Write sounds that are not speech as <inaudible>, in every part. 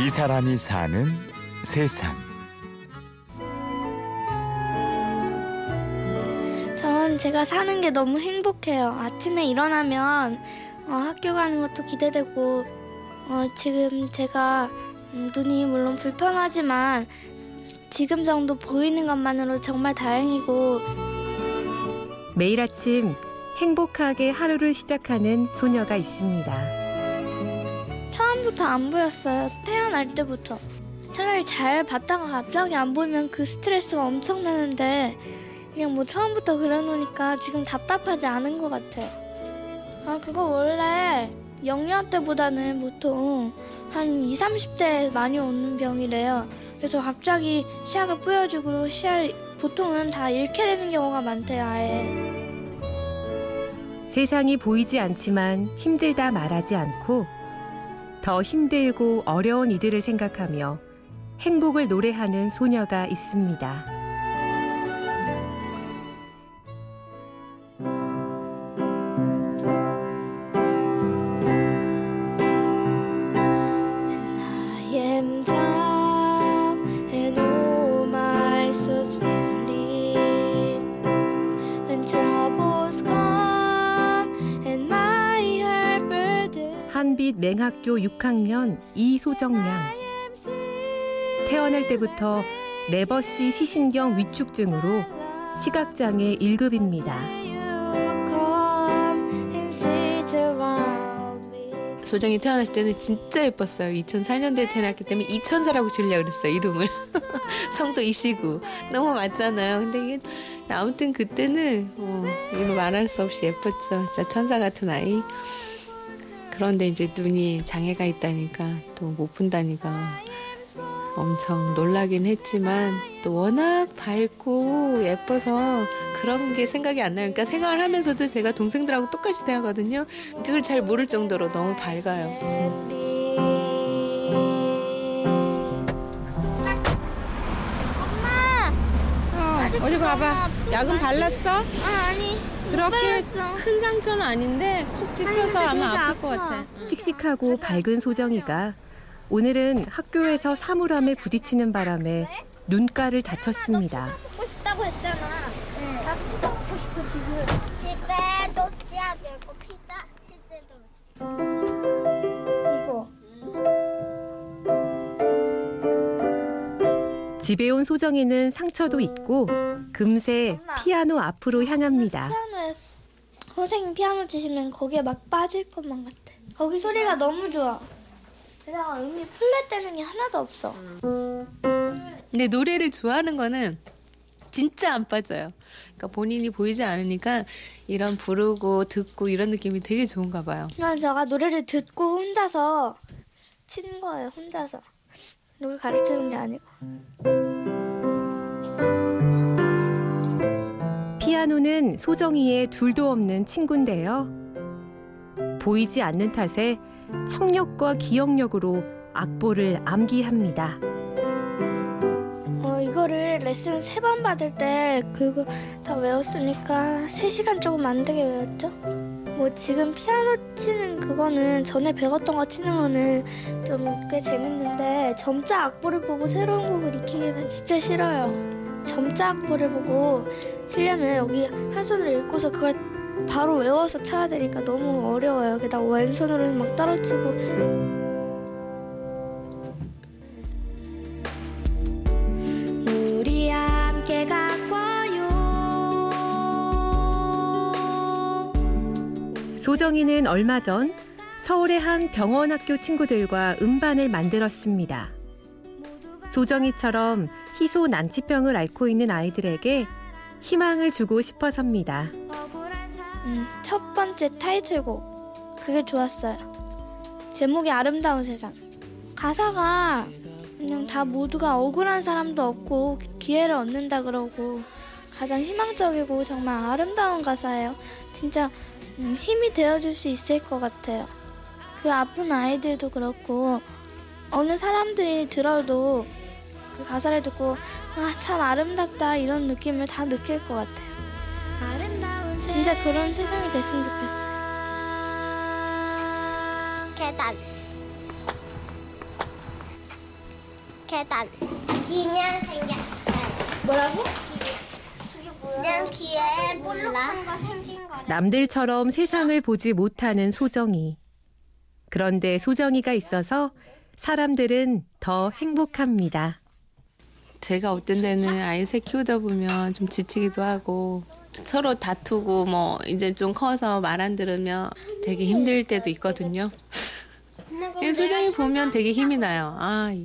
이 사람이 사는 세상. 전 제가 사는 게 너무 행복해요. 아침에 일어나면 어, 학교 가는 것도 기대되고 어, 지금 제가 음, 눈이 물론 불편하지만 지금 정도 보이는 것만으로 정말 다행이고 매일 아침 행복하게 하루를 시작하는 소녀가 있습니다. 처음부터 안 보였어요. 태어날 때부터. 차라리 잘 봤다가 갑자기 안 보이면 그 스트레스가 엄청나는데 그냥 뭐 처음부터 그려놓으니까 지금 답답하지 않은 것 같아요. 아 그거 원래 영유아 때보다는 보통 한 20, 30대 많이 오는 병이래요. 그래서 갑자기 시야가 뿌여지고 시야 보통은 다 잃게 되는 경우가 많대요. 아예. 세상이 보이지 않지만 힘들다 말하지 않고 더 힘들고 어려운 이들을 생각하며 행복을 노래하는 소녀가 있습니다. 한빛 맹학교 6학년 이소정 양. 태어날 때부터 레버시 시신경 위축증으로 시각장애 1급입니다. You come and sit around me. 소정이 태어났을 때는 진짜 예뻤어요. 2004년도에 태어났기 때문에 이천사라고 지으려고 그랬어요, 이름을. <laughs> 성도 이시구. 너무 맞잖아요. 근데 이게 아무튼 그때는 어, 이거 말할 수 없이 예뻤죠. 진짜 천사 같은 아이. 그런데 이제 눈이 장애가 있다니까 또 못 본다니까 엄청 놀라긴 했지만 또 워낙 밝고 예뻐서 그런 게 생각이 안 나요. 그러니까 생활을 하면서도 제가 동생들하고 똑같이 대하거든요. 그걸 잘 모를 정도로 너무 밝아요. 어, 어디 봐봐. 약은 발랐어? 아 아니 그렇게 발랐어. 큰 상처는 아닌데 콕 찍혀서 아니, 아마 아플 것 아파. 같아. 씩씩하고 밝은 소정이가 오늘은 학교에서 사물함에 부딪히는 바람에 눈가를 다쳤습니다. 먹고 싶다고 했잖아. 나 피자 먹고 싶어 지금. 집에도 찌약도 있고 피자 치즈도. 이거 집에 온 소정이는 상처도 있고 금세 피아노 앞으로 향합니다. 선생님 피아노 치시면 거기에 막 빠질 것만 같아. 거기 소리가 너무 좋아. 게다가 음이 플랫 되는 게 하나도 없어. 근데 노래를 좋아하는 거는 진짜 안 빠져요. 그러니까 본인이 보이지 않으니까 이런 부르고 듣고 이런 느낌이 되게 좋은가 봐요. 그냥 제가 노래를 듣고 혼자서 치는 거예요. 혼자서. 누굴 가르치는 게 아니고. 피아노는 소정이의 둘도 없는 친구인데요. 보이지 않는 탓에 청력과 기억력으로 악보를 암기합니다. 어, 이거를 레슨 세 번 받을 때 그거 다 외웠으니까 세시간 조금 안 되게 외웠죠? 뭐 지금 피아노 치는 그거는 전에 배웠던 거 치는 거는 좀 꽤 재밌는데 점자 악보를 보고 새로운 곡을 익히기는 진짜 싫어요. 점자 악보를 보고 치려면 여기 한 손으로 읽고서 그걸 바로 외워서 쳐야 되니까 너무 어려워요. 게다가 왼손으로 막 떨어지고 우리 함께 가꿔요 소정이는 얼마 전 서울의 한 병원 학교 친구들과 음반을 만들었습니다. 소정이처럼 희소 난치병을 앓고 있는 아이들에게 희망을 주고 싶어서입니다. 음, 첫 번째 타이틀곡. 그게 좋았어요. 제목이 아름다운 세상. 가사가 그냥 다 모두가 억울한 사람도 없고 기회를 얻는다 그러고 가장 희망적이고 정말 아름다운 가사예요. 진짜 음, 힘이 되어줄 수 있을 것 같아요. 그 아픈 아이들도 그렇고 어느 사람들이 들어도 그 가사를 듣고 아 참 아름답다 이런 느낌을 다 느낄 것 같아요 진짜 그런 세상이 됐으면 좋겠어요 계단. 계단. 그냥 생겼어요. 뭐라고? 그냥 귀에 볼록한 거 생긴 거래. 남들처럼 세상을 보지 못하는 소정이. 그런데 소정이가 있어서 사람들은 더 행복합니다. 제가 어떤 데는 아이 새 키우다 보면 좀 지치기도 하고 서로 다투고 뭐 이제 좀 커서 말 안 들으면 되게 힘들 때도 있거든요. 이 소정이 보면 되게 힘이 나요. 아, 이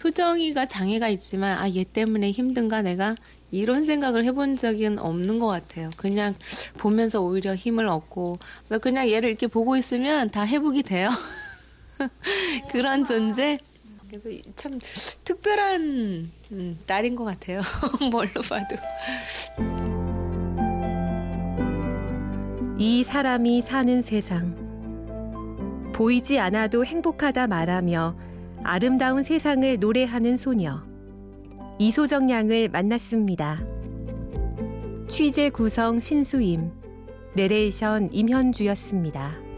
소정이가 장애가 있지만 아, 얘 때문에 힘든가 내가 이런 생각을 해본 적은 없는 것 같아요. 그냥 보면서 오히려 힘을 얻고 그냥 얘를 이렇게 보고 있으면 다 회복이 돼요. <laughs> 그런 존재. 그래서 참 특별한 음, 딸인 것 같아요. <laughs> 뭘로 봐도. 이 사람이 사는 세상. 보이지 않아도 행복하다 말하며 아름다운 세상을 노래하는 소녀. 이소정 양을 만났습니다. 취재 구성 신수임, 내레이션 임현주였습니다.